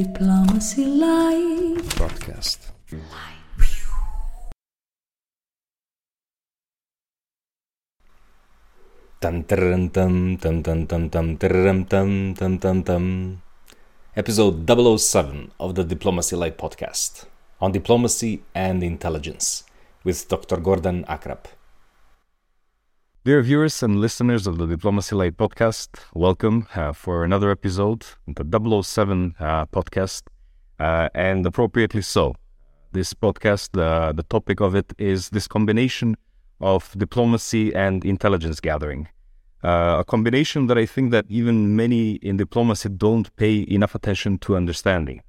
Diplomacy Light Podcast. Tum tum tum tum tum tum tum tum tum tum tum. Episode 007 of the Diplomacy Light podcast on diplomacy and intelligence with Dr. Gordan Akrap. Dear viewers and listeners of the Diplomacy Light podcast, welcome uh, for another episode, the 007 uh, podcast, uh, and appropriately so. This podcast, uh, the topic of it is this combination of diplomacy and intelligence gathering. Uh, a combination that I think that even many in diplomacy don't pay enough attention to understanding.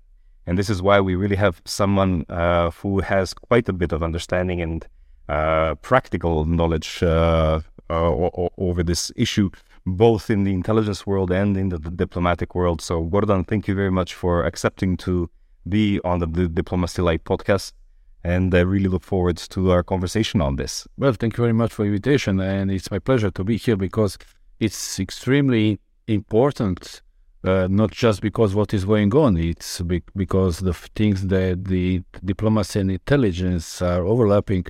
And this is why we really have someone uh, who has quite a bit of understanding and practical knowledge uh, over this issue, both in the intelligence world and in the, the, diplomatic world. So, Gordan, thank you very much for accepting to be on the, the Diplomacy Light podcast. And I really look forward to our conversation on this. Well, thank you very much for invitation. And it's my pleasure to be here because it's extremely important, uh, not just because what is going on, it's be- because the things that the diplomacy and intelligence are overlapping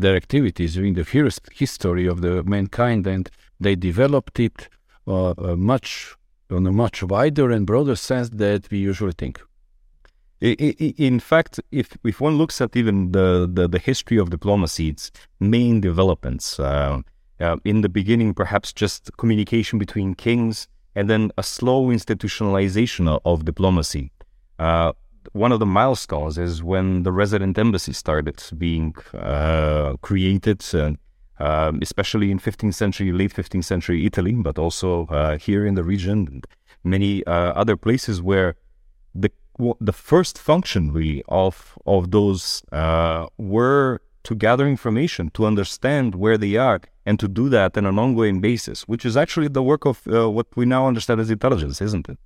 their activities during the first history of the mankind, and they developed it uh, uh, much on a much wider and broader sense that we usually think. In fact, if if one looks at even the, the, the history of diplomacy, its main developments, uh, uh, in the beginning, perhaps just communication between kings, and then a slow institutionalization of, diplomacy. Uh, one of the milestones is when the resident embassy started being uh, created, uh, especially in 15th century, late 15th century Italy, but also uh, here in the region, many uh, other places where the the first function really of of those uh, were to gather information, to understand where they are, and to do that on an ongoing basis, which is actually the work of what we now understand as intelligence, isn't it?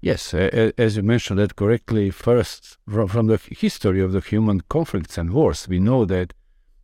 Yes, as you mentioned that correctly, first, from the history of the human conflicts and wars, we know that,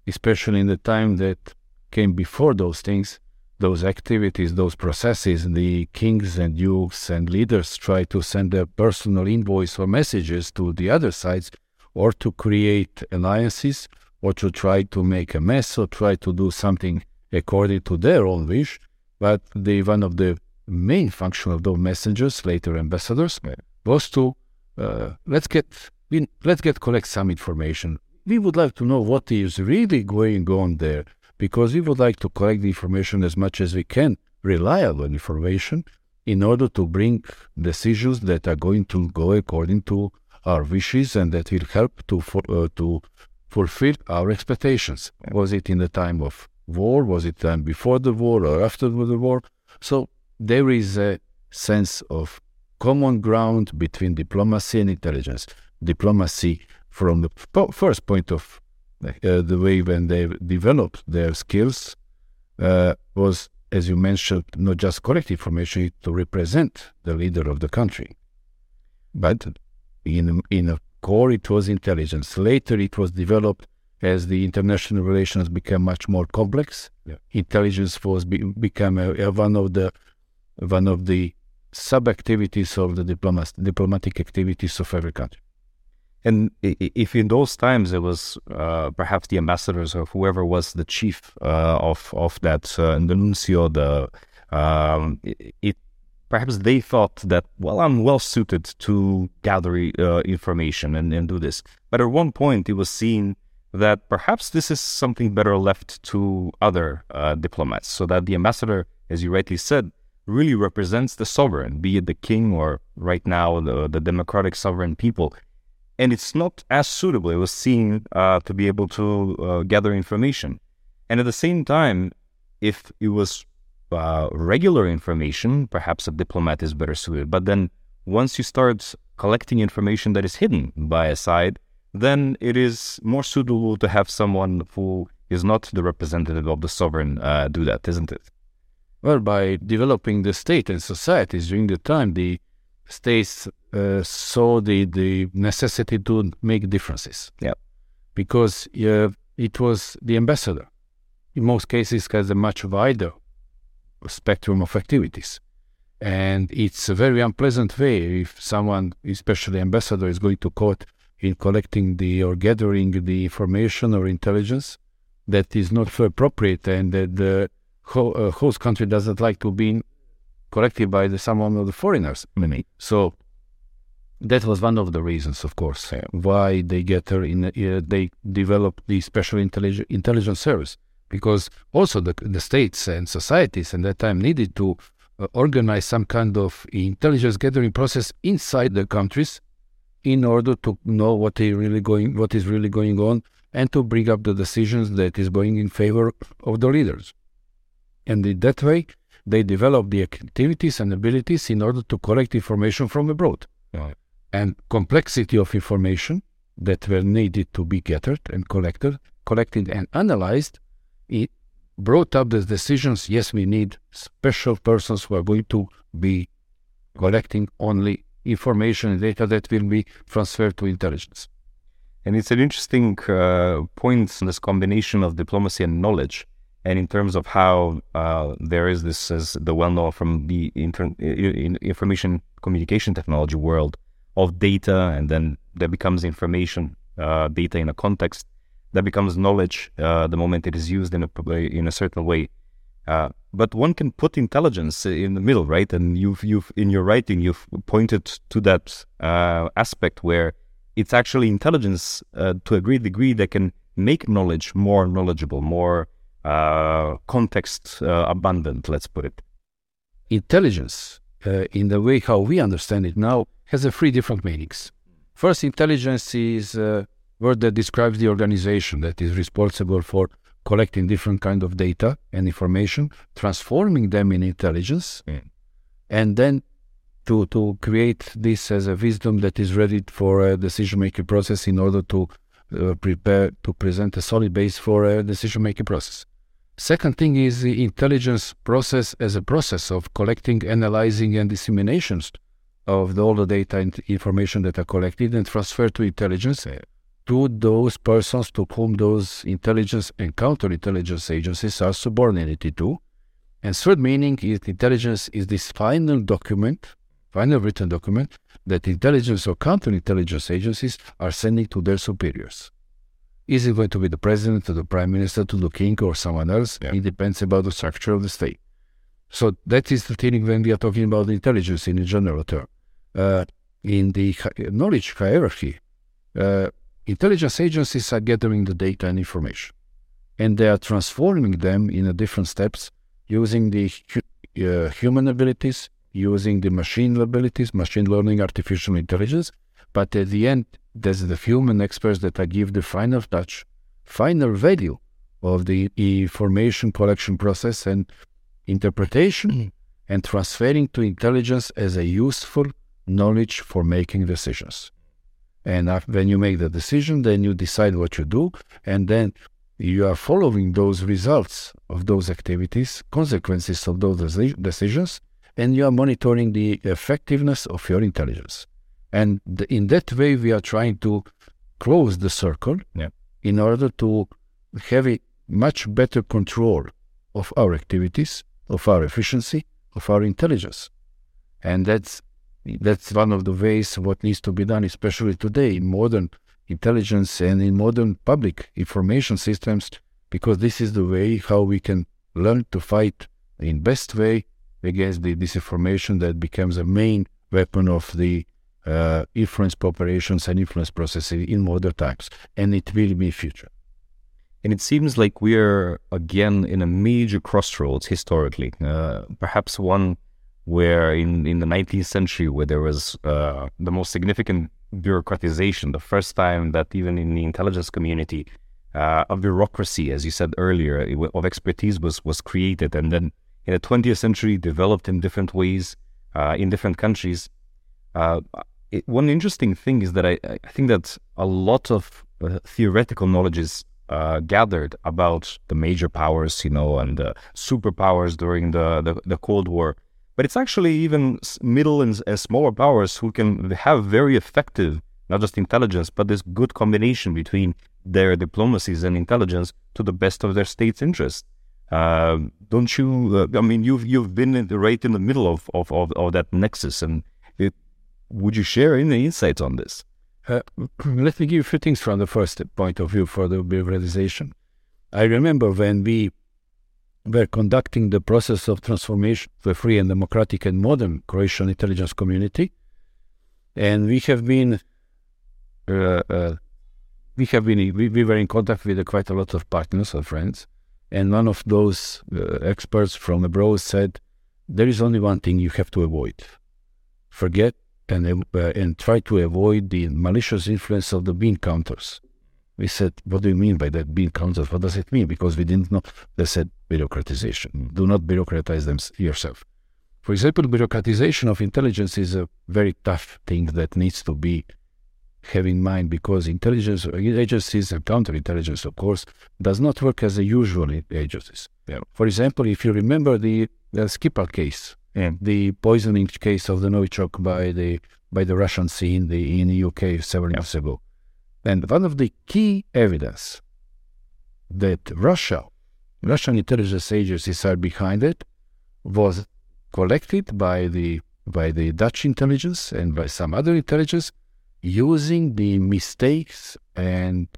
especially in the time that came before those things, those activities, those processes, the kings and dukes and leaders try to send a personal invoice or messages to the other sides, or to create alliances, or to try to make a mess, or try to do something according to their own wish. But the one of the main function of those messengers, later ambassadors, was to uh, let's get we, let's get collect some information. We would like to know what is really going on there because we would like to collect the information as much as we can, reliable information, in order to bring decisions that are going to go according to our wishes and that will help to uh, to fulfill our expectations. Was it in the time of war? Was it time before the war or after the war? So there is a sense of common ground between diplomacy and intelligence. Diplomacy, from the first point of uh, the way when they developed their skills, uh, was, as you mentioned, not just correct information to represent the leader of the country, but in in a core it was intelligence. Later it was developed as the international relations became much more complex. Yeah. Intelligence was be, become a, a one of the one of the sub activities of the diplomat, diplomatic activities of every country. And if in those times it was uh, perhaps the ambassadors or whoever was the chief uh, of of that uh, the nuncio, the um, it, perhaps they thought that well I'm well suited to gather uh, information and, and do this. But at one point it was seen that perhaps this is something better left to other uh, diplomats, so that the ambassador, as you rightly said, really represents the sovereign, be it the king or right now the, the democratic sovereign people. And it's not as suitable, it was seen uh, to be able to uh, gather information. And at the same time, if it was uh, regular information, perhaps a diplomat is better suited. But then once you start collecting information that is hidden by a side, then it is more suitable to have someone who is not the representative of the sovereign uh, do that, isn't it? Well, by developing the state and societies during the time, the states uh, saw the, the necessity to make differences. Yeah. Because uh, it was the ambassador, in most cases, has a much wider spectrum of activities. And it's a very unpleasant way if someone, especially ambassador, is going to court in collecting the or gathering the information or intelligence that is not appropriate and that the ho- uh, host country doesn't like to be collected by the, someone of the foreigners. So that was one of the reasons, of course, why they get her in. Uh, they developed the special intelligence intelligence service because also the the states and societies at that time needed to uh, organize some kind of intelligence gathering process inside the countries in order to know really going what is really going on and to bring up the decisions that is going in favor of the leaders. And in that way, they develop the activities and abilities in order to collect information from abroad. Right. And complexity of information that were needed to be gathered and collected, collected and analyzed, it brought up the decisions. Yes, we need special persons who are going to be collecting only information and data that will be transferred to intelligence. And it's an interesting uh, point, this combination of diplomacy and knowledge. And in terms of how uh, there is this, as the well known from the inter- information communication technology world, of data, and then there becomes information, uh, data in a context, that becomes knowledge uh, the moment it is used in a in a certain way. Uh, but one can put intelligence in the middle, right? And you've you've in your writing you've pointed to that uh, aspect where it's actually intelligence uh, to a great degree that can make knowledge more knowledgeable, more uh, context uh, abundant, let's put it. Intelligence, uh, in the way how we understand it now, has a three different meanings. First, intelligence is a word that describes the organization that is responsible for collecting different kind of data and information, transforming them in intelligence, Mm. and then to to create this as a wisdom that is ready for a decision making process in order to uh, prepare to present a solid base for a decision making process. Second thing is the intelligence process as a process of collecting, analyzing, and disseminations of all the data and information that are collected and transferred to intelligence eh, to those persons to whom those intelligence and counterintelligence agencies are subordinated to. And third meaning is intelligence is this final document, final written document that intelligence or counterintelligence agencies are sending to their superiors. Is it going to be the president, to the prime minister, to the king, or someone else? Yeah. It depends about the structure of the state. So that is the thing when we are talking about intelligence in a general term. Uh, in the knowledge hierarchy, uh, intelligence agencies are gathering the data and information, and they are transforming them in a different steps using the hu- uh, human abilities, using the machine abilities, machine learning, artificial intelligence. But at the end, there's the human experts that are give the final touch, final value of the information collection process and interpretation mm-hmm. and transferring to intelligence as a useful knowledge for making decisions. And when you make the decision, then you decide what you do, and then you are following those results of those activities, consequences of those decisions, and you are monitoring the effectiveness of your intelligence. And in that way, we are trying to close the circle Yeah. in order to have a much better control of our activities, of our efficiency, of our intelligence. And that's that's one of the ways what needs to be done, especially today in modern intelligence and in modern public information systems, because this is the way how we can learn to fight in best way against the disinformation that becomes a main weapon of the uh, influence operations and influence processes in modern times, and it will be future. And it seems like we're again in a major crossroads historically. Uh, perhaps one where in, in the 19th century, where there was uh, the most significant bureaucratization, the first time that even in the intelligence community, uh, a bureaucracy, as you said earlier, of expertise was, was created. And then in the 20th century, developed in different ways uh, in different countries. Uh, it, one interesting thing is that I, I think that a lot of uh, theoretical knowledge is uh, gathered about the major powers, you know, and the superpowers during the, the, the Cold War. But it's actually even middle and, and smaller powers who can have very effective, not just intelligence, but this good combination between their diplomacies and intelligence to the best of their state's interest. Uh, don't you? Uh, I mean, you've you've been in the, right in the middle of of, of, of that nexus, and would you share any insights on this? Uh, let me give you a few things from the first point of view for the bureaucratization. I remember when we were conducting the process of transformation to a free and democratic and modern Croatian intelligence community, and we have been uh, uh, we have been we, we, were in contact with quite a lot of partners or friends, and one of those uh, experts from abroad said, "There is only one thing you have to avoid: forget and uh, and try to avoid the malicious influence of the bean counters." We said, "What do you mean by that bean counters? What does it mean?" Because we didn't know. They said, "Bureaucratization. Do not bureaucratize them yourself." For example, bureaucratization of intelligence is a very tough thing that needs to be have in mind because intelligence agencies and counterintelligence, of course, does not work as the usual agencies. Yeah. For example, if you remember the, the Skripal case, yeah. the poisoning case of the Novichok by the by the Russian scene the, in the UK several yeah. years ago, and one of the key evidence that Russia, Russian intelligence agencies are behind it, was collected by the by the Dutch intelligence and by some other intelligence using the mistakes and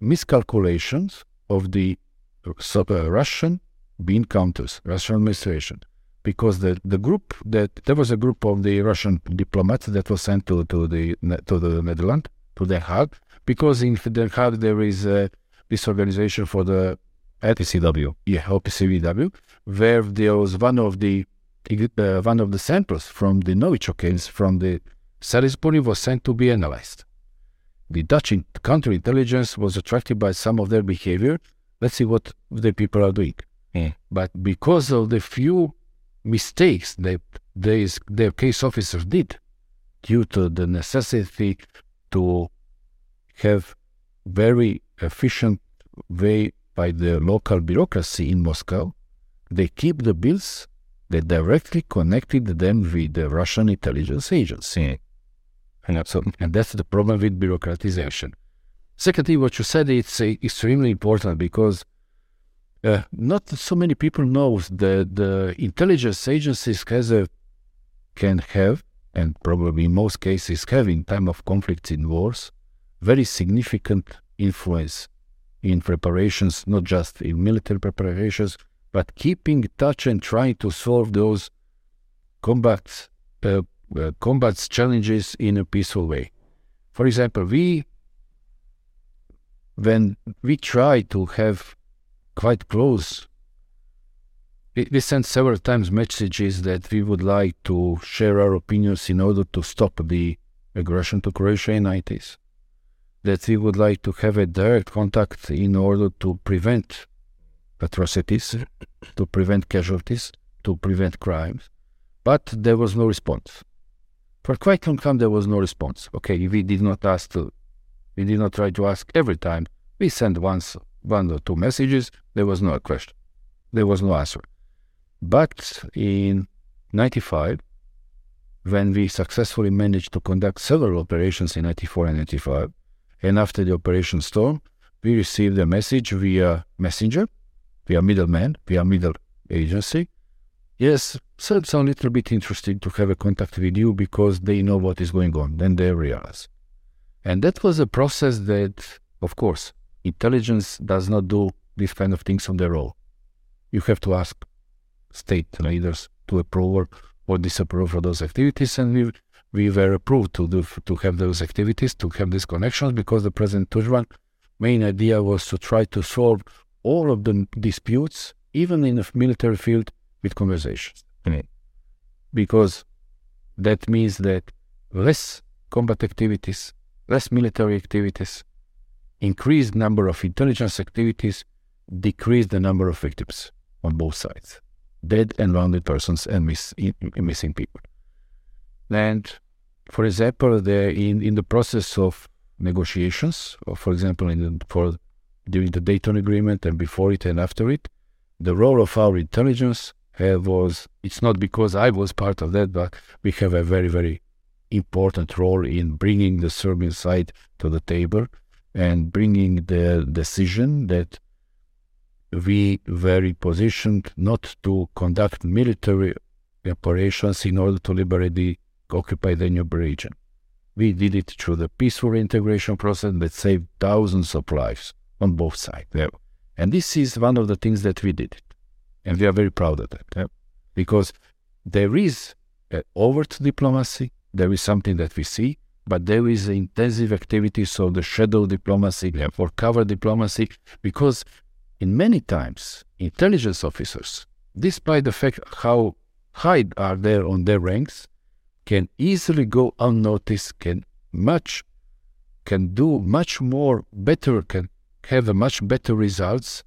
miscalculations of the uh, Russian bean counters, Russian administration. Because the, the group that there was a group of the Russian diplomats that was sent to, to the to the Netherlands to Den Haag because in Den Haag there is uh, this organization for the OPCW. Yeah, OPCW, where there was one of the uh, one of the samples from the Novichok case from the Salisbury was sent to be analyzed. The Dutch counterintelligence was attracted by some of their behavior. Let's see what the people are doing. Mm. But because of the few mistakes that they, their case officers did, due to the necessity to have very efficient way by the local bureaucracy in Moscow, they keep the bills that directly connected them with the Russian intelligence agency. And, so, and that's the problem with bureaucratization. Secondly, what you said is uh, extremely important because uh, not so many people know that the intelligence agencies has a, can have, and probably in most cases have in time of conflicts in wars, very significant influence in preparations, not just in military preparations, but keeping touch and trying to solve those combats uh, uh, combats challenges in a peaceful way. For example, we when we try to have quite close, we, we sent several times messages that we would like to share our opinions in order to stop the aggression to Croatia in 90s. That we would like to have a direct contact in order to prevent atrocities, to prevent casualties, to prevent crimes. But there was no response. For quite long time, there was no response. Okay, we did not ask to, we did not try to ask every time. We sent once one or two messages. There was no question. There was no answer. But in 95, when we successfully managed to conduct several operations in 94 and 95, and after the Operation Storm, we received a message via messenger, via middleman, via middle agency, Yes, so it's a little bit interesting to have a contact with you because they know what is going on. Then they realize. And that was a process that, of course, intelligence does not do these kind of things on their own. You have to ask state leaders to approve or disapprove of those activities, and we we were approved to do to have those activities, to have these connections, because the President Tudjman main idea was to try to solve all of the disputes, even in the military field, with conversations. Mm. Because that means that less combat activities, less military activities, increased number of intelligence activities, decreased the number of victims on both sides, dead and wounded persons and miss, missing people. And for example, the, in, in the process of negotiations, or for example, in the, for during the Dayton Agreement and before it and after it, the role of our intelligence was it's not because I was part of that, but we have a very very important role in bringing the Serbian side to the table and bringing the decision that we were positioned not to conduct military operations in order to liberate the occupied Danube region. We did it through the peaceful integration process that saved thousands of lives on both sides. And this is one of the things that we did. And we are very proud of that. Because there is uh, overt diplomacy, there is something that we see, but there is intensive activities of the shadow diplomacy yeah. or cover diplomacy because in many times intelligence officers, despite the fact how high are there on their ranks, can easily go unnoticed, can much can do much more better, can have much better results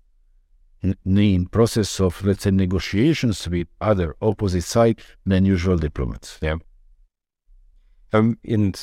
in, in process of let's say negotiations with other opposite side than usual diplomats. Yeah. Um, and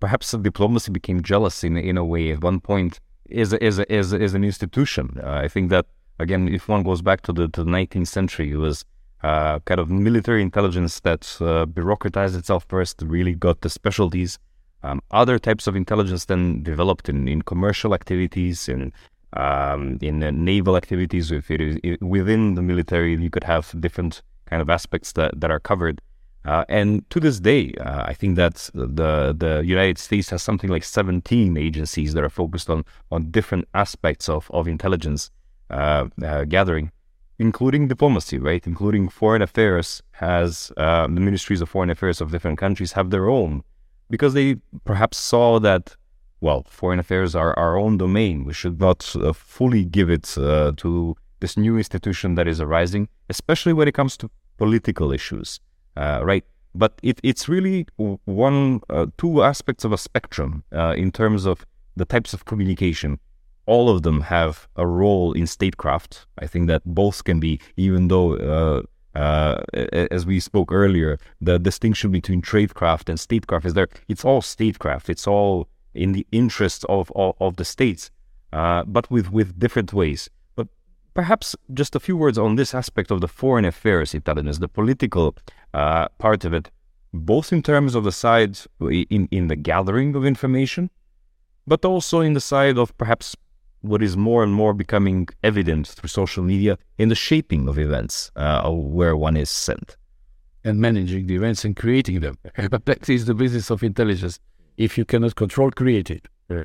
perhaps diplomacy became jealous in in a way at one point as a, as, as an institution. Uh, I think that again, if one goes back to the to the 19th century, it was uh, kind of military intelligence that uh, bureaucratized itself first, really got the specialties. Um, other types of intelligence then developed in, in commercial activities, in um, in naval activities. If it is it, within the military, you could have different kind of aspects that, that are covered. Uh, and to this day, uh, I think that the the United States has something like 17 agencies that are focused on on different aspects of of intelligence uh, uh gathering, including diplomacy, right? Including foreign affairs has uh, the ministries of foreign affairs of different countries have their own because they perhaps saw that well, foreign affairs are our own domain. We should not uh, fully give it to this new institution that is arising, especially when it comes to political issues uh, right? But it, it's really one, uh, two aspects of a spectrum uh, in terms of the types of communication. All of them have a role in statecraft. I think that both can be, even though, uh, uh, as we spoke earlier, the distinction between tradecraft and statecraft is there. It's all statecraft. It's all in the interest of, of, of the states, but with, with different ways. Perhaps just a few words on this aspect of the foreign affairs intelligence, the political uh, part of it, both in terms of the side in, in the gathering of information, but also in the side of perhaps what is more and more becoming evident through social media in the shaping of events uh, where one is sent. And managing the events and creating them. but that is the business of intelligence. If you cannot control, create it. Yeah.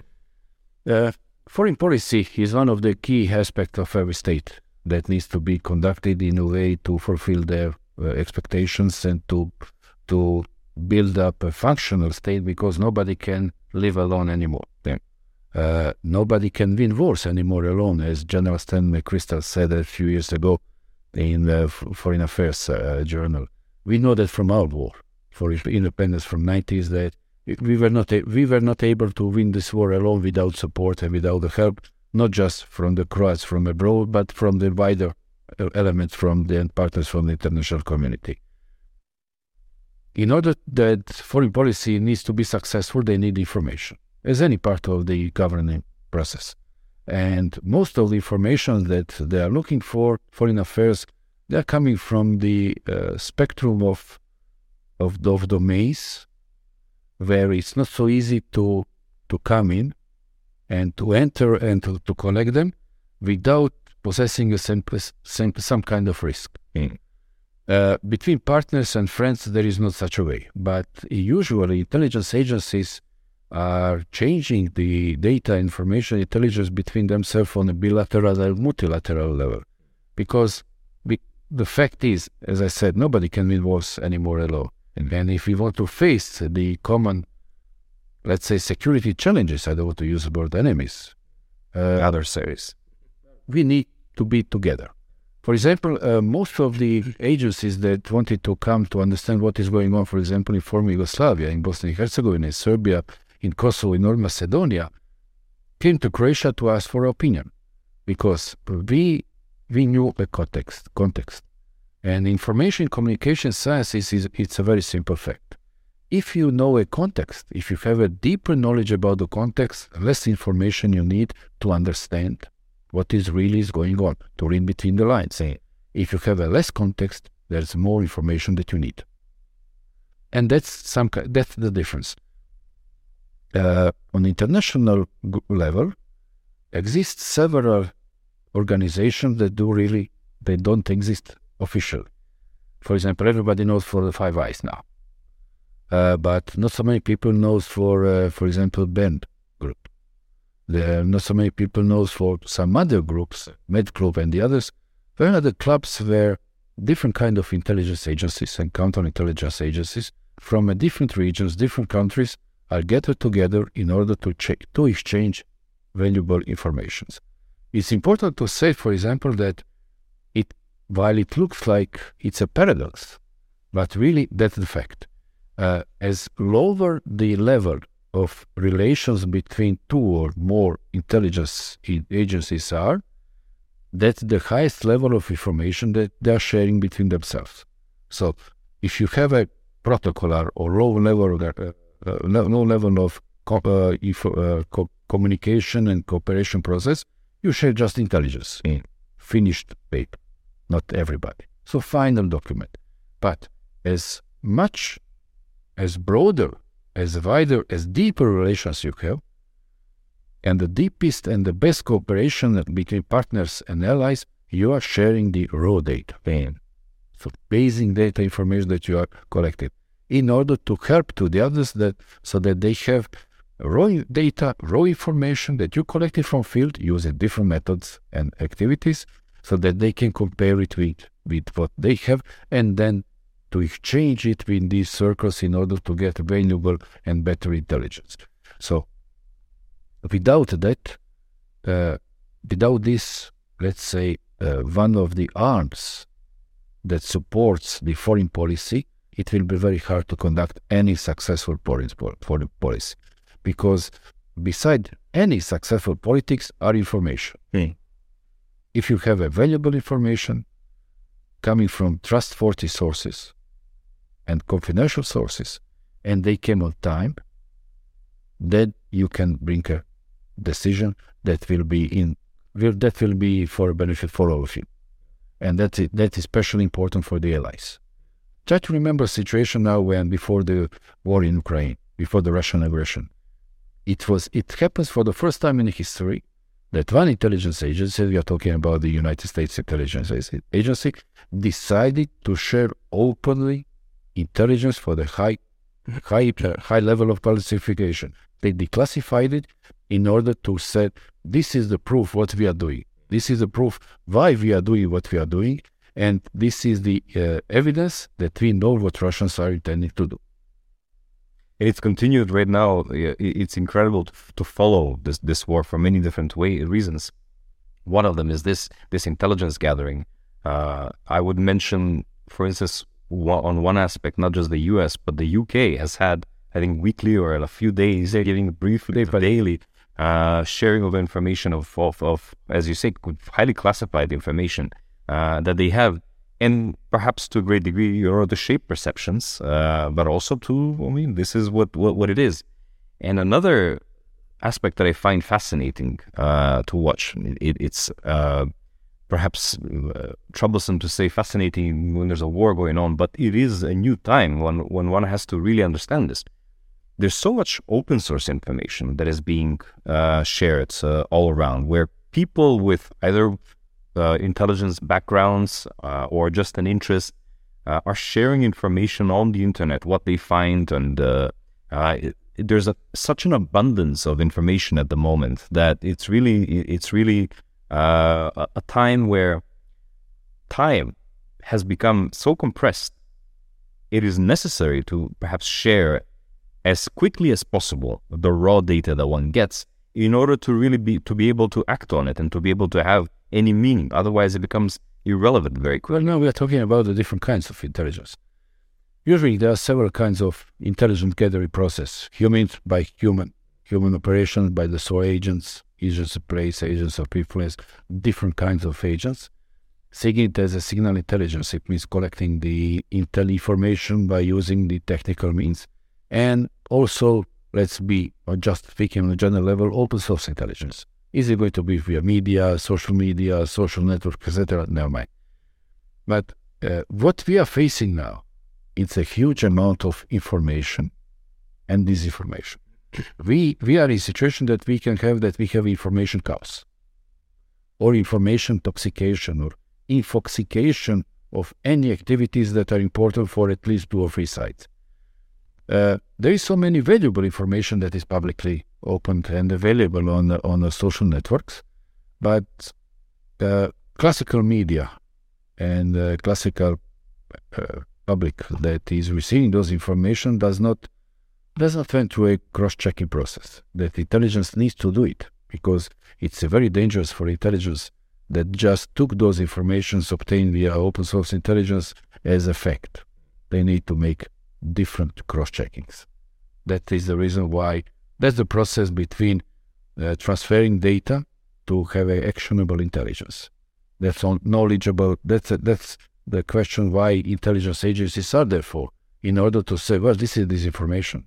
Uh, Foreign policy is one of the key aspects of every state that needs to be conducted in a way to fulfill their uh, expectations and to to build up a functional state because nobody can live alone anymore. Uh, nobody can win wars anymore alone, as General Stan McChrystal said a few years ago in the Foreign Affairs uh, Journal. We know that from our war for independence from 90s that we were not we were not able to win this war alone without support and without the help, not just from the Croats from abroad, but from the wider uh, elements from the partners from the international community. In order that foreign policy needs to be successful, they need information, as any part of the governing process. And most of the information that they are looking for, foreign affairs, they are coming from the uh, spectrum of, of, of domains where it's not so easy to to come in and to enter and to, to collect them without possessing a simple, simple, some kind of risk. Mm. Uh, between partners and friends, there is not such a way. But usually, intelligence agencies are changing the data, information, intelligence between themselves on a bilateral and multilateral level. Because the fact is, as I said, nobody can win wars anymore alone. And then if we want to face the common, let's say, security challenges, I don't want to use the word enemies, uh, other series, we need to be together. For example, uh, most of the agencies that wanted to come to understand what is going on, for example, in former Yugoslavia, in Bosnia and Herzegovina, in Serbia, in Kosovo, in North Macedonia, came to Croatia to ask for opinion because we we knew the context context and information communication science is, it's a very simple fact. If you know a context, if you have a deeper knowledge about the context, less information you need to understand what is really is going on, to read between the lines. If you have a less context, there's more information that you need. And that's some that's the difference. Uh, on international level, exist several organizations that do really they don't exist officially. For example, everybody knows for the Five Eyes now, uh, but not so many people knows for, uh, for example, Berne Group. Not so many people knows for some other groups, Med Group and the others. There are the clubs where different kind of intelligence agencies and counterintelligence agencies from uh, different regions, different countries are gathered together in order to check, to exchange valuable informations. It's important to say, for example, that while it looks like it's a paradox, but really that's the fact. Uh, as lower the level of relations between two or more intelligence agencies are, that's the highest level of information that they are sharing between themselves. So, if you have a protocol or low level, of, uh, uh, low level of co- uh, if, uh, co- communication and cooperation process, you share just intelligence in finished paper, not everybody. So, final document. But as much as broader, as wider, as deeper relations you have, and the deepest and the best cooperation between partners and allies, you are sharing the raw data, pain. So basic data information that you are collecting in order to help to the others that so that they have raw data, raw information that you collected from field using different methods and activities so that they can compare it with, with what they have and then to exchange it in these circles in order to get valuable and better intelligence. So without that, uh, without this, let's say, uh, one of the arms that supports the foreign policy, it will be very hard to conduct any successful foreign policy. Because beside any successful politics are information. Mm. If you have a valuable information coming from trustworthy sources and confidential sources, and they came on time, then you can bring a decision that will be in will, that will be for benefit for all of you, and that is, that is especially important for the allies. Try to remember a situation now when before the war in Ukraine, before the Russian aggression, it was it happens for the first time in history that one intelligence agency, we are talking about the United States Intelligence Agency, decided to share openly intelligence for the high high high level of classification. They declassified it in order to say this is the proof what we are doing. This is the proof why we are doing what we are doing, and this is the uh, evidence that we know what Russians are intending to do. It's continued right now. It's incredible to follow this this war for many different way reasons. One of them is this this intelligence gathering. Uh, I would mention, for instance, on one aspect, not just the U.S. but the U.K. has had, I think, weekly or a few days, giving a brief daily uh, sharing of information of, of, of, as you say, highly classified information uh, that they have, and perhaps to a great degree, you know, to shape perceptions, uh, but also to, I mean, this is what, what, what it is. And another aspect that I find fascinating uh, to watch, it, it's uh, perhaps uh, troublesome to say fascinating when there's a war going on, but it is a new time when, when one has to really understand this there's so much open source information that is being uh, shared uh, all around where people with either intelligence backgrounds uh, or just an interest uh, are sharing information on the internet, what they find. And uh, it, there's a, such an abundance of information at the moment that it's really, it's really a, a time where time has become so compressed. It is necessary to perhaps share as quickly as possible the raw data that one gets in order to really be to be able to act on it and to be able to have any meaning. Otherwise, it becomes irrelevant very quickly. Well, now we are talking about the different kinds of intelligence. Usually, there are several kinds of intelligence gathering process: human by human, human operations by the SOA agents, agents of place, agents of influence, different kinds of agents. SIGINT as a signal intelligence, it means collecting the intel information by using the technical means and also let's be just speaking on a general level open source intelligence is it going to be via media social media social network etc never mind. But uh, what we are facing now it's a huge amount of information and disinformation. We we are in a situation that we can have that we have information chaos or information intoxication or infoxication of any activities that are important for at least two or three sites. Uh, there is so many valuable information that is publicly open and available on the, on the social networks, but uh, classical media and uh, classical uh, public that is receiving those information does not does not went through a cross-checking process. That intelligence needs to do it because it's very dangerous for intelligence that just took those informations obtained via open source intelligence as a fact. They need to make different cross-checkings. That is the reason why that's the process between uh, transferring data to have a actionable intelligence. That's on knowledgeable. That's a, that's the question why intelligence agencies are there for, in order to say, well, this is this information.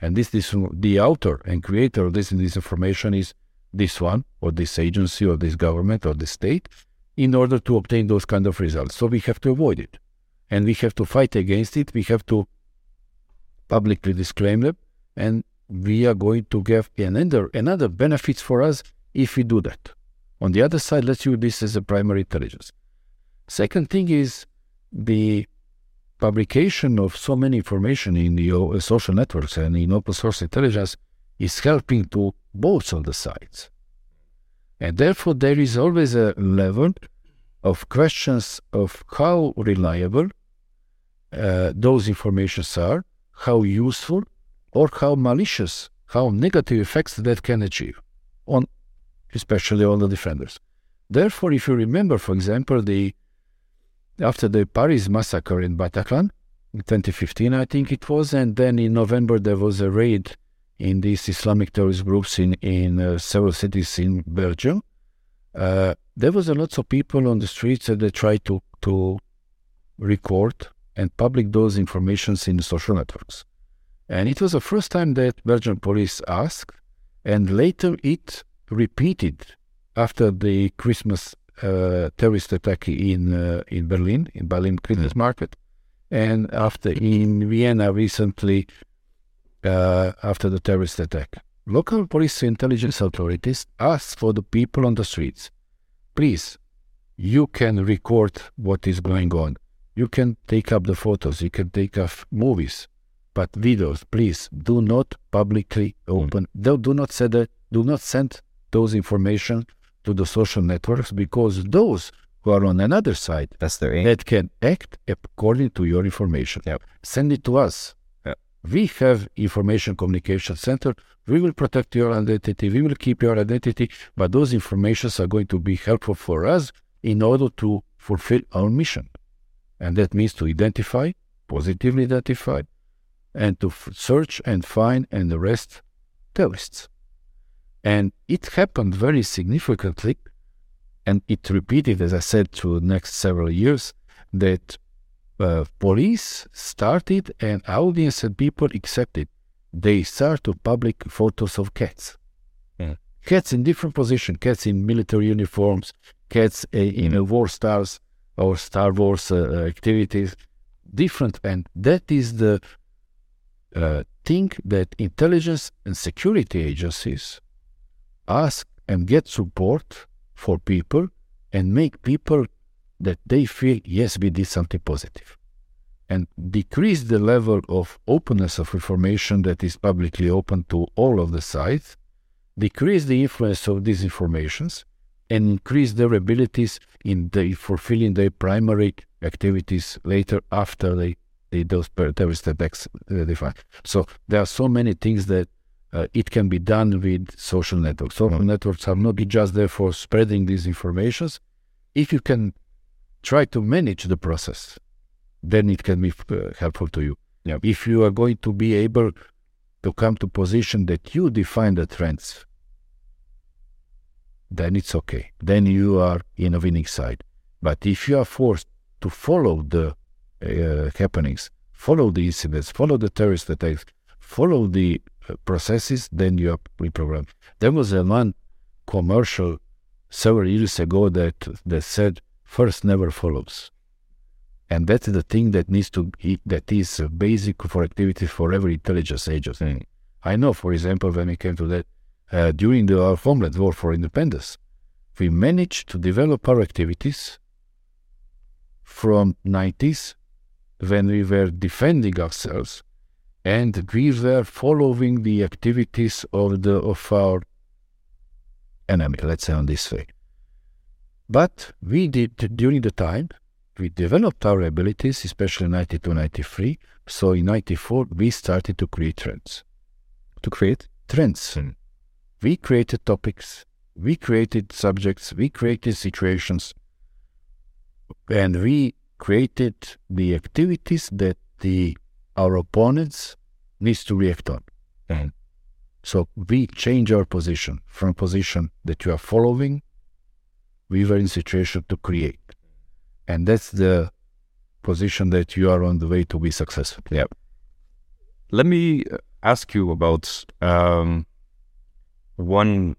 And this, this the author and creator of this, this information is this one or this agency or this government or this state in order to obtain those kind of results. So we have to avoid it. And we have to fight against it. We have to publicly disclaim them. And we are going to get another, another benefits for us if we do that. On the other side, let's use this as a primary intelligence. Second thing is the publication of so many information in the uh, social networks and in open source intelligence is helping to both of the sides. And therefore, there is always a level of questions of how reliable uh, those informations are, how useful, or how malicious, how negative effects that can achieve on, especially on the defenders. Therefore, if you remember, for example, the after the Paris massacre in Bataclan, in 2015, I think it was, and then in November there was a raid in these Islamic terrorist groups in in uh, several cities in Belgium. Uh, there was a lot of people on the streets that they tried to to record and public those informations in social networks. And it was the first time that Belgian police asked, and later it repeated after the Christmas uh, terrorist attack in uh, in Berlin, in Berlin Christmas mm. market, and after in Vienna recently, uh, after the terrorist attack. Local police intelligence authorities asked for the people on the streets, please, you can record what is going on. You can take up the photos, you can take up movies, but videos, please do not publicly open. Mm. Do, do not send do not send those information to the social networks because those who are on another side that's their aim. that can act according to your information. Yep. Send it to us. Yep. We have information communication center. We will protect your identity. We will keep your identity, but those informations are going to be helpful for us in order to fulfill our mission. And that means to identify, positively identify, and to f- search and find and arrest terrorists. And it happened very significantly, and it repeated, as I said, through the next several years, that uh, police started and audience and people accepted. They start to public photos of cats. Yeah. Cats in different positions, cats in military uniforms, cats uh, in uh, war stars or Star Wars uh, activities, different. And that is the uh, thing that intelligence and security agencies ask and get support for people and make people that they feel, yes, we did something positive. And decrease the level of openness of information that is publicly open to all of the sites, decrease the influence of these informations, and increase their abilities in the fulfilling their primary activities later after they those terrorist attacks uh, define. So there are so many things that uh, it can be done with social networks. Social mm-hmm. networks are not just there for spreading these informations. If you can try to manage the process, then it can be uh, helpful to you. Yeah. If you are going to be able to come to position that you define the trends, then it's okay. Then you are in a winning side. But if you are forced to follow the uh, happenings, follow the incidents, follow the terrorist attacks, follow the processes, then you are reprogrammed. There was a one commercial several years ago that that said first never follows, and that's the thing that needs to be, that is basic for activity for every intelligence agency. Mm. I know, for example, when we came to that uh, during the uh, Homeland War for Independence, we managed to develop our activities from 90s when we were defending ourselves and we were following the activities of the of our enemy. Let's say on this way. But we did during the time we developed our abilities especially in 92 93 so in 94 we started to create trends. To create? Trends. Hmm. We created topics we created subjects we created situations and we created the activities that the our opponents needs to react on. Mhm. So we change our position from position that you are following. We were in situation to create, and that's the position that you are on the way to be successful. Yeah. Let me uh, ask you about um, one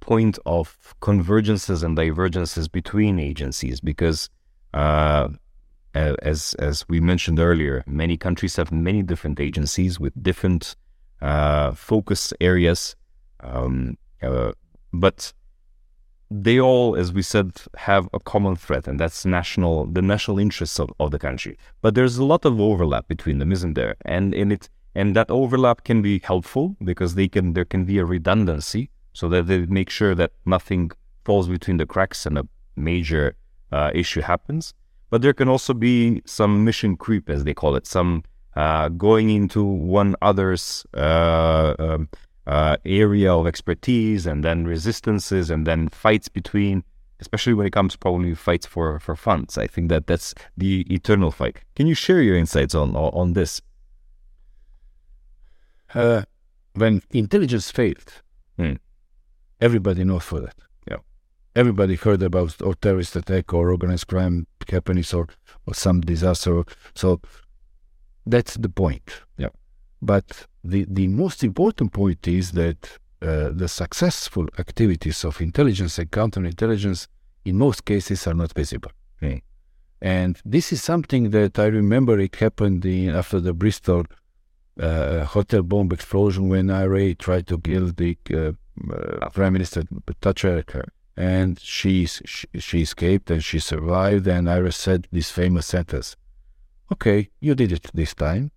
point of convergences and divergences between agencies, because uh, as as we mentioned earlier, many countries have many different agencies with different uh, focus areas, um, uh, but they all, as we said, have a common threat, and that's national the national interests of, of the country. But there's a lot of overlap between them, isn't there? And in it and that overlap can be helpful because they can there can be a redundancy so that they make sure that nothing falls between the cracks and a major uh, issue happens. But there can also be some mission creep, as they call it, some uh, going into one other's uh, um, uh, area of expertise, and then resistances, and then fights between, especially when it comes probably fights for for funds. I think that that's the eternal fight. Can you share your insights on on, this? Uh, when intelligence failed, Hmm. everybody knows for that. Everybody heard about or terrorist attack or organized crime happening or, or some disaster. So that's the point. Yeah. But the, the most important point is that uh, the successful activities of intelligence and counterintelligence in most cases are not visible. Hmm. And this is something that I remember it happened in, after the Bristol uh, hotel bomb explosion when IRA tried to kill the uh, uh, Prime Minister Thatcher, and she, she she escaped and she survived. And IRA said this famous sentence: "Okay, you did it this time,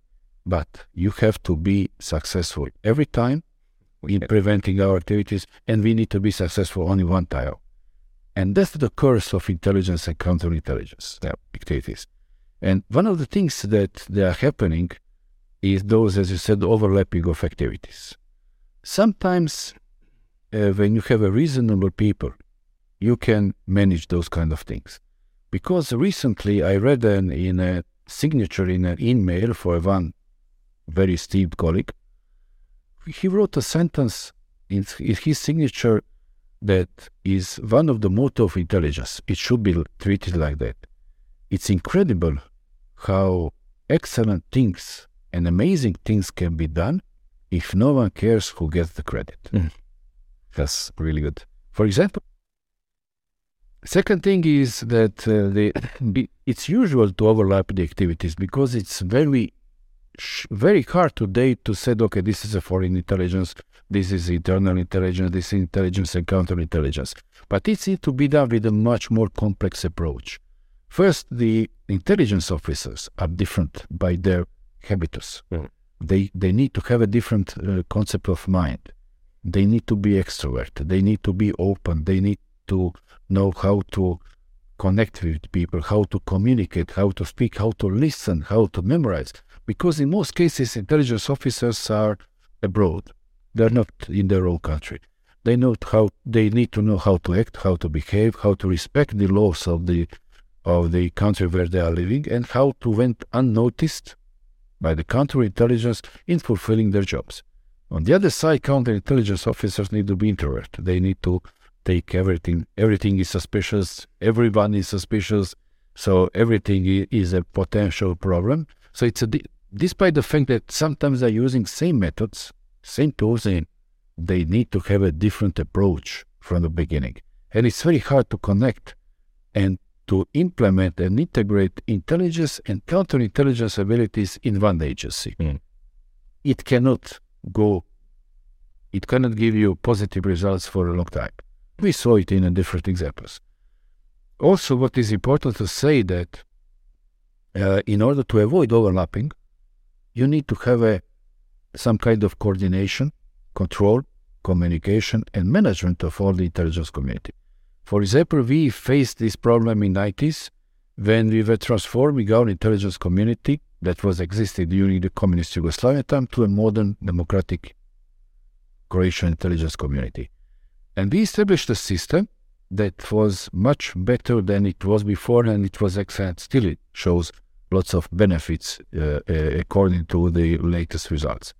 but you have to be successful every time in preventing our activities, and we need to be successful only one time." And that's the curse of intelligence and counterintelligence activities. And one of the things that they are happening is those, as you said, overlapping of activities. Sometimes, uh, when you have a reasonable people, you can manage those kind of things. Because recently I read an, in a signature in an email for one very esteemed colleague, he wrote a sentence in, in his signature that is one of the motto of intelligence. It should be treated like that. It's incredible how excellent things and amazing things can be done if no one cares who gets the credit. Mm. That's really good. For example, second thing is that uh, the, it's usual to overlap the activities because it's very very hard today to say, okay, this is a foreign intelligence, this is internal intelligence, this is intelligence and counterintelligence. But it needs to be done with a much more complex approach. First, the intelligence officers are different by their habitus. Mhm. They they need to have a different uh, concept of mind. They need to be extrovert. They need to be open. They need to know how to connect with people, how to communicate, how to speak, how to listen, how to memorize. Because in most cases, intelligence officers are abroad. They're not in their own country. They know how they need to know how to act, how to behave, how to respect the laws of the of the country where they are living, and how to went unnoticed by the counterintelligence in fulfilling their jobs. On the other side, counterintelligence officers need to be introvert. They need to take everything. Everything is suspicious. Everyone is suspicious. So everything is a potential problem. So it's a despite the fact that sometimes they're using same methods, same tools, and they need to have a different approach from the beginning. And it's very hard to connect and to implement and integrate intelligence and counterintelligence abilities in one agency. Mm. It cannot go, it cannot give you positive results for a long time. We saw it in a different examples. Also, what is important to say that uh, in order to avoid overlapping, you need to have a some kind of coordination, control, communication, and management of all the intelligence community. For example, we faced this problem in 90s when we were transforming our intelligence community that was existing during the communist Yugoslavia time to a modern democratic Croatian intelligence community. And we established a system that was much better than it was before, and it was excellent. Still, it shows lots of benefits uh, uh, according to the latest results.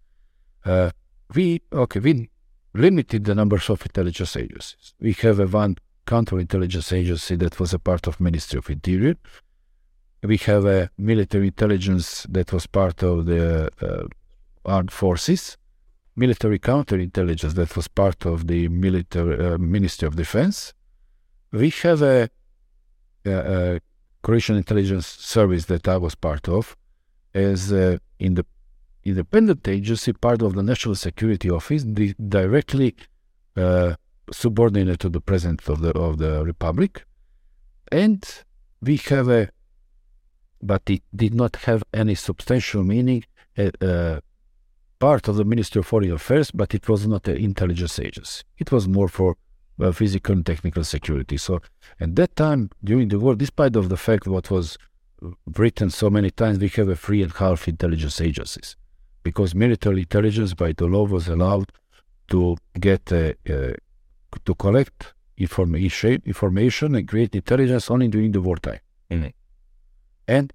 Uh, we okay, we limited the numbers of intelligence agencies. We have a one counterintelligence agency that was a part of Ministry of Interior. We have a military intelligence that was part of the uh, armed forces, military counterintelligence that was part of the military uh, Ministry of Defense. We have a, a, a Croatian intelligence service that I was part of as uh, in the independent agency, part of the National Security Office, directly uh, subordinated to the President of the of the Republic, and we have a, but it did not have any substantial meaning. A, a part of the Ministry of Foreign Affairs, but it was not an intelligence agency. It was more for uh, physical and technical security. So at that time during the war, despite of the fact what was written so many times, we have a three and a half intelligence agencies because military intelligence by the law was allowed to get uh, uh, to collect information, information and create intelligence only during the wartime. Mm-hmm. And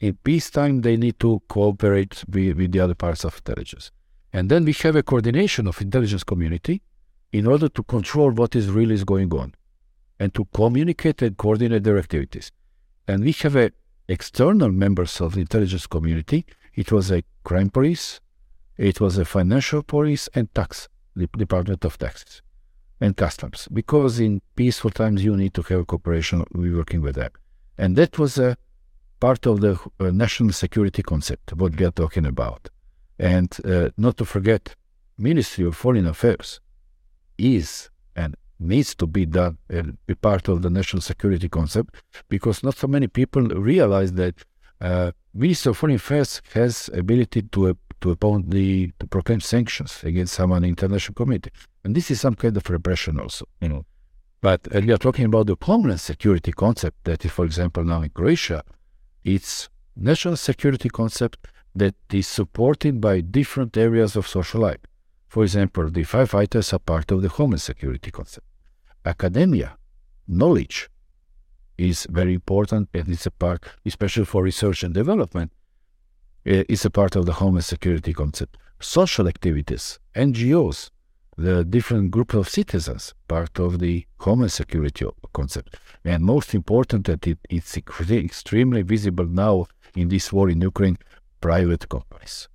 in peacetime, they need to cooperate with, with the other parts of intelligence. And then we have a coordination of intelligence community in order to control what is really is going on and to communicate and coordinate their activities. And we have a external members of the intelligence community. It was a crime police, it was a financial police and tax, the Department of Taxes and Customs. Because in peaceful times you need to have cooperation, we working with them. And that was a part of the uh, national security concept, what we are talking about. And uh, not to forget, Ministry of Foreign Affairs is and needs to be done be part of the national security concept because not so many people realize that uh, Minister of Foreign Affairs has ability to uh, to appoint the to proclaim sanctions against someone in international community, and this is some kind of repression also, you know. But uh, we are talking about the homeland security concept that is, for example, now in Croatia, it's national security concept that is supported by different areas of social life. For example, the firefighters are part of the Homeland Security concept. Academia, knowledge, is very important and it's a part, especially for research and development, eh, it's a part of the Homeland Security concept. Social activities, NGOs, the different group of citizens, part of the common Security concept. And most important that it, it's extremely visible now in this war in Ukraine, private companies.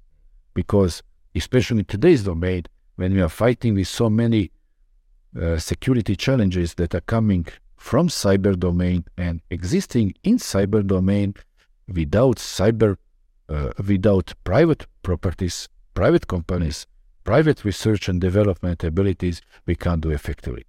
Because especially in today's domain, when we are fighting with so many uh, security challenges that are coming from cyber domain and existing in cyber domain without cyber, uh, without private properties, private companies, private research and development abilities, we can't do effectively.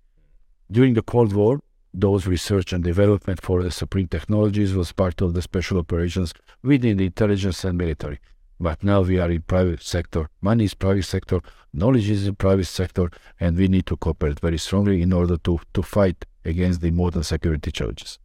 During the Cold War, those research and development for the supreme technologies was part of the special operations within the intelligence and military. But now we are in private sector. Money is private sector. Knowledge is in private sector, and we need to cooperate very strongly in order to to fight against the modern security challenges.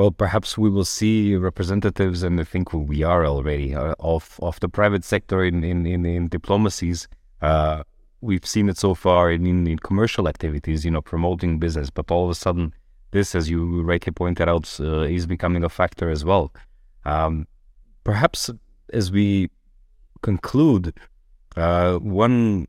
Well, perhaps we will see representatives, and I think we are already uh, of of the private sector in in in, in diplomacies. Uh, we've seen it so far in, in, in commercial activities, you know, promoting business, but all of a sudden, this, as you rightly pointed out, uh, is becoming a factor as well. Um, perhaps as we conclude, uh, one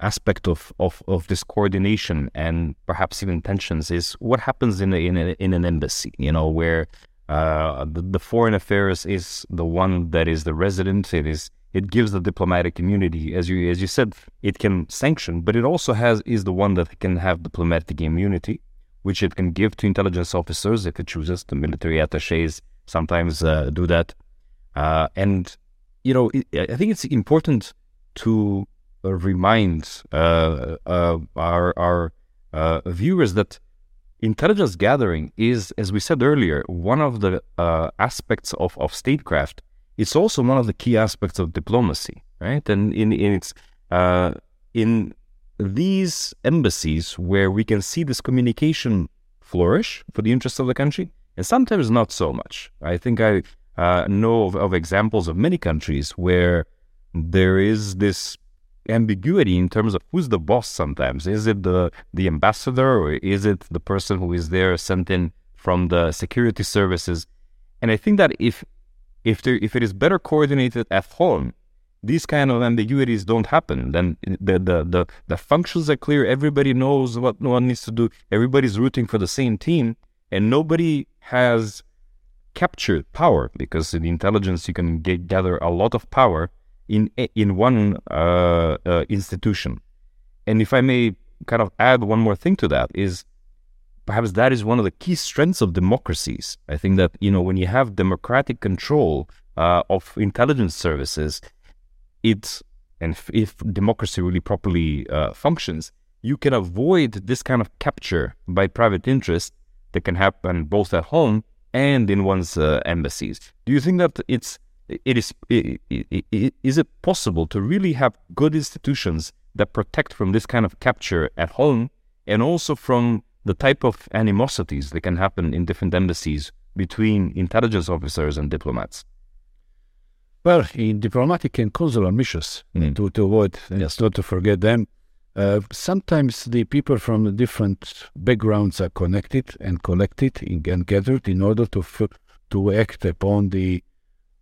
aspect of, of, of this coordination and perhaps even tensions is what happens in a, in, a, in an embassy, you know, where uh, the, the, foreign affairs is the one that is the resident. It is it gives the diplomatic immunity, as you as you said, it can sanction, but it also has is the one that can have diplomatic immunity, which it can give to intelligence officers if it chooses. The military attaches sometimes uh, do that. Uh, and, you know, it, I think it's important to remind uh, uh, our our uh, viewers that intelligence gathering is, as we said earlier, one of the uh, aspects of, of statecraft. It's also one of the key aspects of diplomacy, right? And in, in its uh, in these embassies where we can see this communication flourish for the interests of the country, and sometimes not so much. I think I uh, know of, of examples of many countries where there is this ambiguity in terms of who's the boss sometimes. Is it the, the ambassador or is it the person who is there sent in from the security services? And I think that if if there if it is better coordinated at home, these kind of ambiguities don't happen. Then the the the, the functions are clear, everybody knows what one needs to do, everybody's rooting for the same team, and nobody has captured power because in intelligence you can get, gather a lot of power in in one uh, uh, institution. And if I may kind of add one more thing to that is perhaps that is one of the key strengths of democracies. I think that you know when you have democratic control uh, of intelligence services, it's and if, if democracy really properly uh, functions, you can avoid this kind of capture by private interest that can happen both at home and in one's uh, embassies. Do you think that it's it is it, it, is it possible to really have good institutions that protect from this kind of capture at home and also from the type of animosities that can happen in different embassies between intelligence officers and diplomats? Well, in diplomatic and consular missions, mm. to, to avoid, yes, not to forget them, uh, sometimes the people from different backgrounds are connected and collected and gathered in order to to act upon the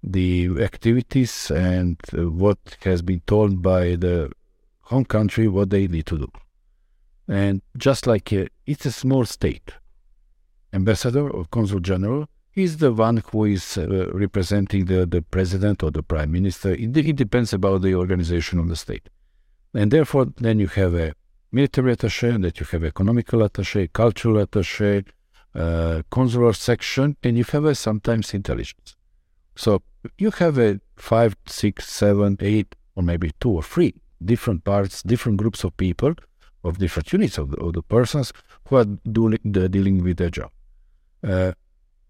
the activities and uh, what has been told by the home country what they need to do. And just like uh, it's a small state, ambassador or consul general is the one who is uh, representing the, the president or the prime minister. It, it, depends about the organization of the state. And therefore, then you have a military attache, and that you have economical attache, cultural attache, uh, consular section, and you have a sometimes intelligence. So you have a five, six, seven, eight, or maybe two or three different parts, different groups of people, of different units of the, of the persons who are doing the, dealing with their job. Uh,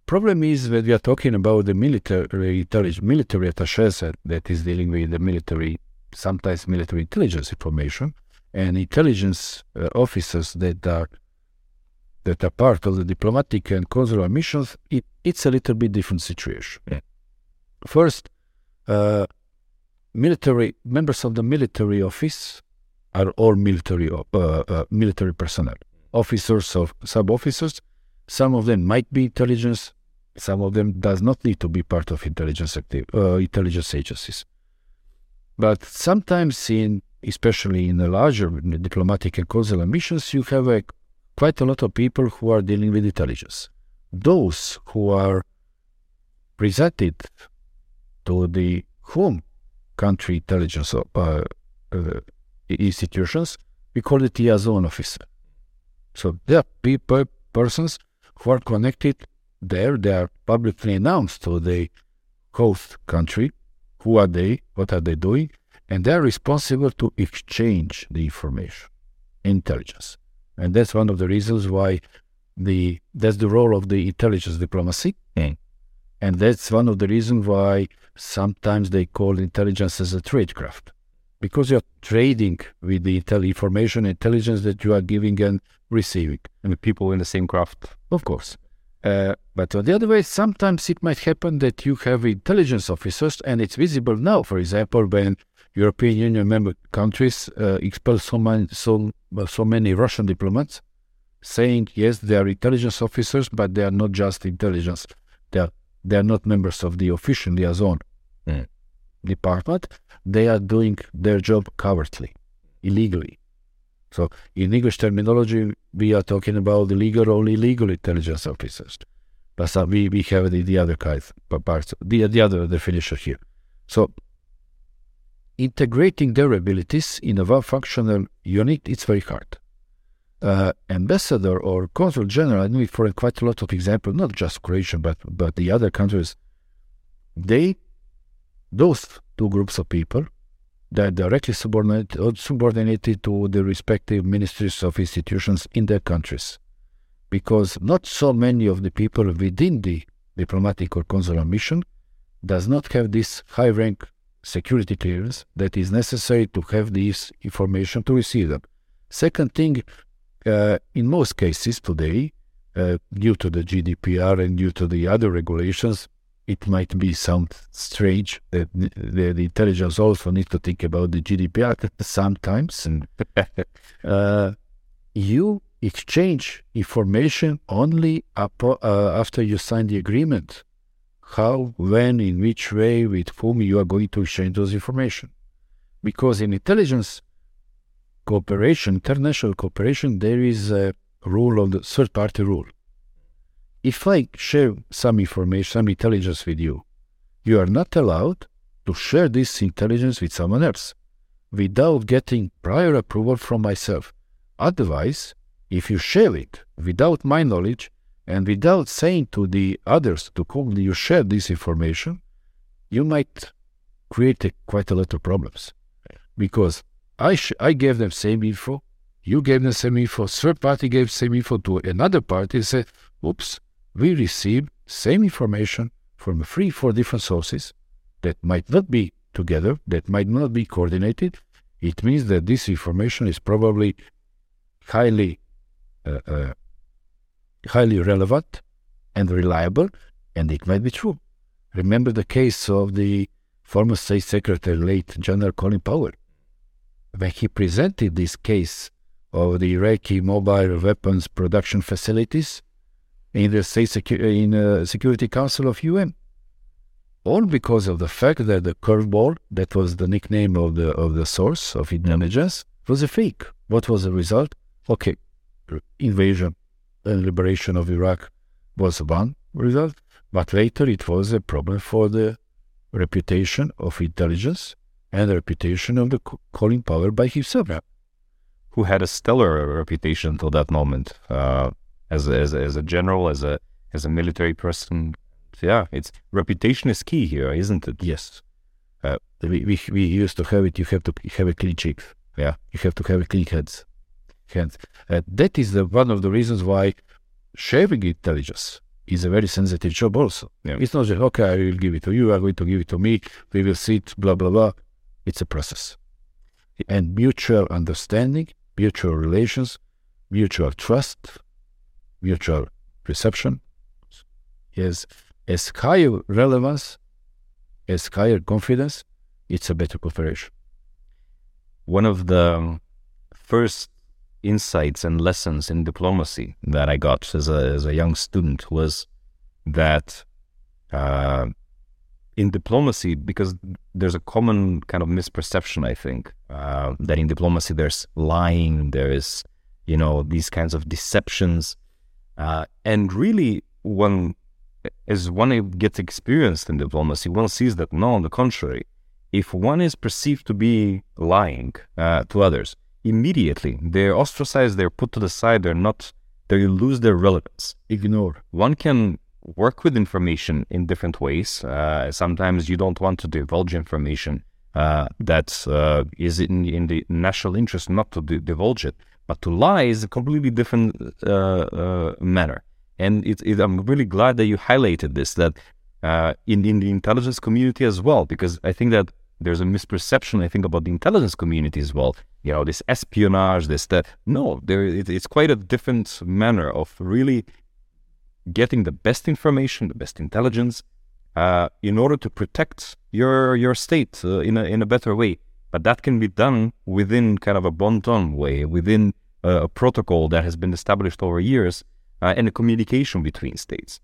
problem is that we are talking about the military military attaches that is dealing with the military, sometimes military intelligence information, and intelligence uh, officers that are that are part of the diplomatic and consular missions. It, it's a little bit different situation. Yeah. First, uh, military members of the military office are all military uh, uh, military personnel, officers of sub officers. Some of them might be intelligence. Some of them does not need to be part of intelligence active, uh, intelligence agencies. But sometimes, in especially in the larger diplomatic and consular missions, you have a, quite a lot of people who are dealing with intelligence. Those who are presented to the home country intelligence uh, uh, institutions, we call it the liaison officer. So there are people, persons who are connected there. They are publicly announced to the host country. Who are they? What are they doing? And they are responsible to exchange the information, intelligence. And that's one of the reasons why the that's the role of the intelligence diplomacy. Mm. And that's one of the reasons why sometimes they call intelligence as a tradecraft. Because you're trading with the intel- information intelligence that you are giving and receiving. And people in the same craft. Of course. Uh, but on the other way, sometimes it might happen that you have intelligence officers, and it's visible now. For example, when European Union member countries uh, expel so many, so, so many Russian diplomats, saying yes, they are intelligence officers, but they are not just intelligence; they are they are not members of the official liaison mm. department. They are doing their job covertly, illegally. So, in English terminology, we are talking about illegal or illegal intelligence officers. But we, we have the, the other kind parts, the, the other definition here. So, integrating their abilities in a functional unit, it's very hard uh, ambassador or consul general, I know for quite a lot of examples, not just Croatia, but, but the other countries, they, those two groups of people They're directly subordinated, or subordinated to the respective ministries of institutions in their countries. Because not so many of the people within the diplomatic or consular mission does not have this high rank security clearance that is necessary to have this information to receive them. Second thing, uh, in most cases today, uh, due to the GDPR and due to the other regulations, it might be sound strange that the, the intelligence also needs to think about the GDPR sometimes. And uh, you exchange information only uh, after you sign the agreement. How, when, in which way, with whom you are going to exchange those information. Because in intelligence cooperation, international cooperation, there is a rule of the third party rule if I share some information, some intelligence with you, you are not allowed to share this intelligence with someone else without getting prior approval from myself. Otherwise, if you share it without my knowledge and without saying to the others to whom you share this information, you might create a, quite a lot of problems. Because I, sh- I gave them same info, you gave them same info, third party gave same info to another party, said, oops, we received same information from three, four different sources that might not be together, that might not be coordinated. It means that this information is probably highly, uh, uh, highly relevant and reliable, and it might be true. Remember the case of the former State Secretary, late General Colin Powell, when he presented this case of the Iraqi mobile weapons production facilities in the State Secu- in uh, Security Council of UN. All because of the fact that the curveball, that was the nickname of the of the source of intelligence, was a fake. What was the result? Okay, invasion and liberation of Iraq was one result, but later it was a problem for the reputation of intelligence and the reputation of the Colin Powell by himself. Who had a stellar reputation until that moment. Uh, as a, as a, as a general, as a as a military person. Yeah, it's reputation is key here, isn't it? Yes. Uh, we, we we used to have it. You have to have a clean cheek. Yeah, you have to have a clean hands. Hands. Uh, that is the one of the reasons why sharing intelligence is a very sensitive job. Also, yeah. it's not just okay. I will give it to you. I'm going to give it to me. We will sit. Blah blah blah. It's a process, and mutual understanding, mutual relations, mutual trust mutual perception is as higher relevance, as higher confidence, it's a better cooperation. One of the first insights and lessons in diplomacy that I got as a, as a young student was that uh, in diplomacy, because there's a common kind of misperception, I think, uh, that in diplomacy there's lying, there is, you know, these kinds of deceptions uh, and really, one as one gets experienced in diplomacy, one sees that no, on the contrary, if one is perceived to be lying uh, to others, immediately they're ostracized, they're put to the side, they're not, they lose their relevance. Ignore. One can work with information in different ways. Uh, sometimes you don't want to divulge information uh, that uh, is in, in the national interest not to d- divulge it. But to lie is a completely different uh, uh, manner. And it, it, I'm really glad that you highlighted this, that uh, in, in the intelligence community as well, because I think that there's a misperception, I think, about the intelligence community as well. You know, this espionage, this, that. No, there, it, it's quite a different manner of really getting the best information, the best intelligence, uh, in order to protect your your state uh, in a in a better way. But that can be done within kind of a bon ton way, within a, a protocol that has been established over years uh, and a communication between states.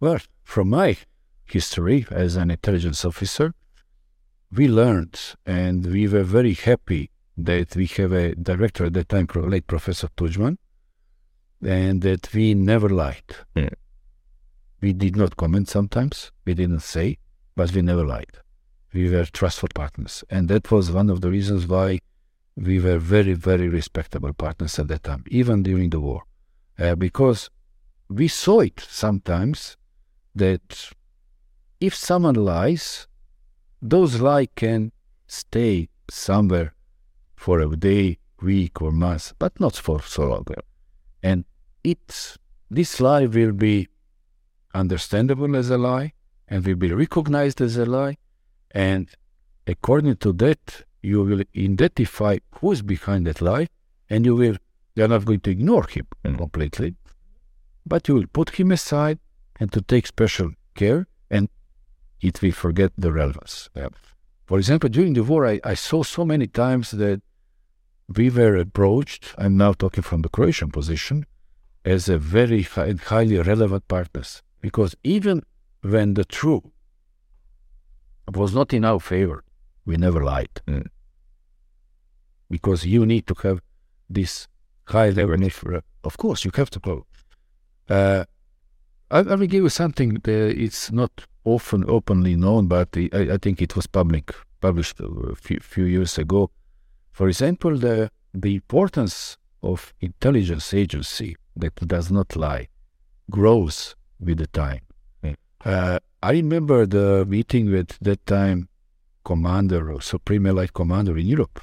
Well, from my history as an intelligence officer, we learned and we were very happy that we have a director at that time, late Professor Tudjman, and that we never lied. Yeah. We did not comment sometimes, we didn't say, but we never lied we were trustful partners. And that was one of the reasons why we were very, very respectable partners at that time, even during the war. Uh, because we saw it sometimes that if someone lies, those lies can stay somewhere for a day, week, or month, but not for so long. And it, this lie will be understandable as a lie and will be recognized as a lie. And according to that, you will identify who is behind that lie, and you will, you're not going to ignore him completely, but you will put him aside and to take special care, and it will forget the relevance. For example, during the war, I, I saw so many times that we were approached, I'm now talking from the Croatian position, as a very high, highly relevant partners. Because even when the truth was not in our favor, we never lied. Mm. Because you need to have this high level of, of course, you have to go. Uh, I, I will give you something that it's not often openly known, but I, I think it was public published a few, few years ago. For example, the the importance of intelligence agency that does not lie grows with the time. Mm. Uh, I remember the meeting with that time commander or supreme allied commander in Europe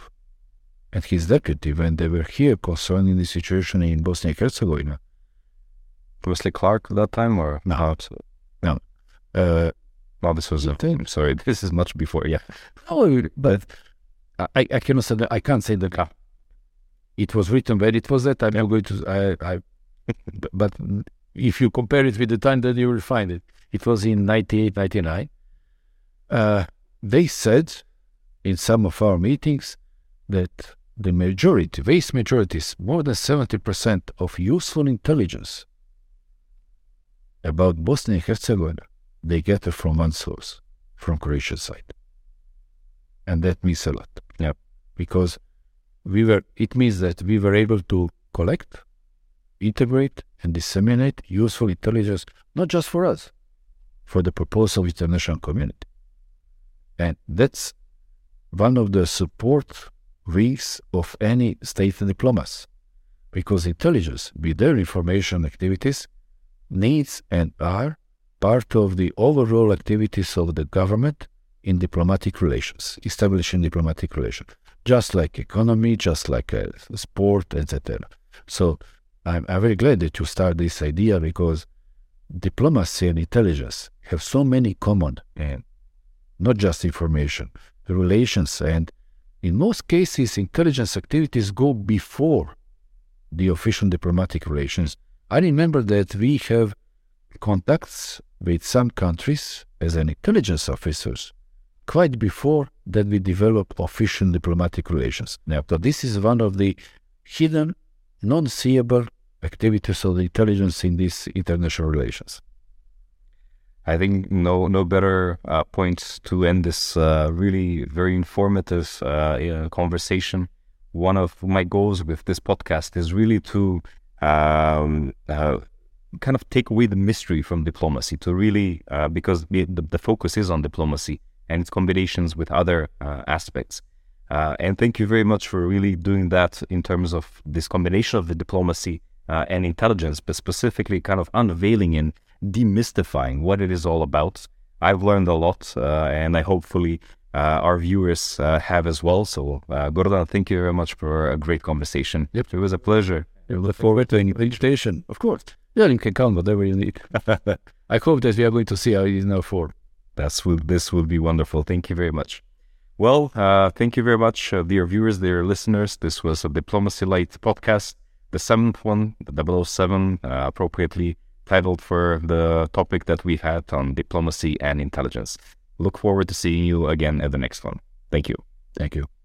and his deputy when they were here concerning the situation in Bosnia and Herzegovina. Wesley Clark at that time, or No. perhaps? Uh, No, this was. Think- I'm sorry, this is much before. Yeah, Oh, but I, I cannot say that. I can't say that it was written where it was that. time. I'm going to. I, I, but if you compare it with the time, then you will find it. It was in 98, 99. Uh, they said in some of our meetings that the majority, vast majorities, more than 70% of useful intelligence about Bosnia and Herzegovina, they get it from one source, from Croatian side. And that means a lot. Yeah. Because we were, it means that we were able to collect, integrate, and disseminate useful intelligence, not just for us, for the purpose of international community. And that's one of the support wings of any state diplomacy, because intelligence, with their information activities, needs and are part of the overall activities of the government in diplomatic relations, establishing diplomatic relations, just like economy, just like uh, sport, etc. So I'm, I'm very glad that you start this idea because diplomacy and intelligence have so many common, and not just information, relations, and in most cases, intelligence activities go before the official diplomatic relations. I remember that we have contacts with some countries as an intelligence officers quite before that we develop official diplomatic relations. Now, so this is one of the hidden, non-seeable activities of the intelligence in these international relations. I think no no better uh, point to end this uh, really very informative uh, uh, conversation. One of my goals with this podcast is really to um, uh, kind of take away the mystery from diplomacy. To really uh, because the, the focus is on diplomacy and its combinations with other uh, aspects. Uh, and thank you very much for really doing that in terms of this combination of the diplomacy uh, and intelligence, but specifically kind of unveiling and demystifying what it is all about. I've learned a lot, uh, and I hopefully uh, our viewers uh, have as well. So, uh, Gordan, thank you very much for a great conversation. Yep. It was a pleasure. I look forward to an invitation, of course. Yeah, you can count whatever you need. I hope that we are going to see how it is now for. That's will this will be wonderful. Thank you very much. Well, uh, thank you very much, uh, dear viewers, dear listeners. This was a Diplomacy Light podcast, the seventh one, the 007, uh, appropriately titled for the topic that we had on diplomacy and intelligence. Look forward to seeing you again at the next one. Thank you. Thank you.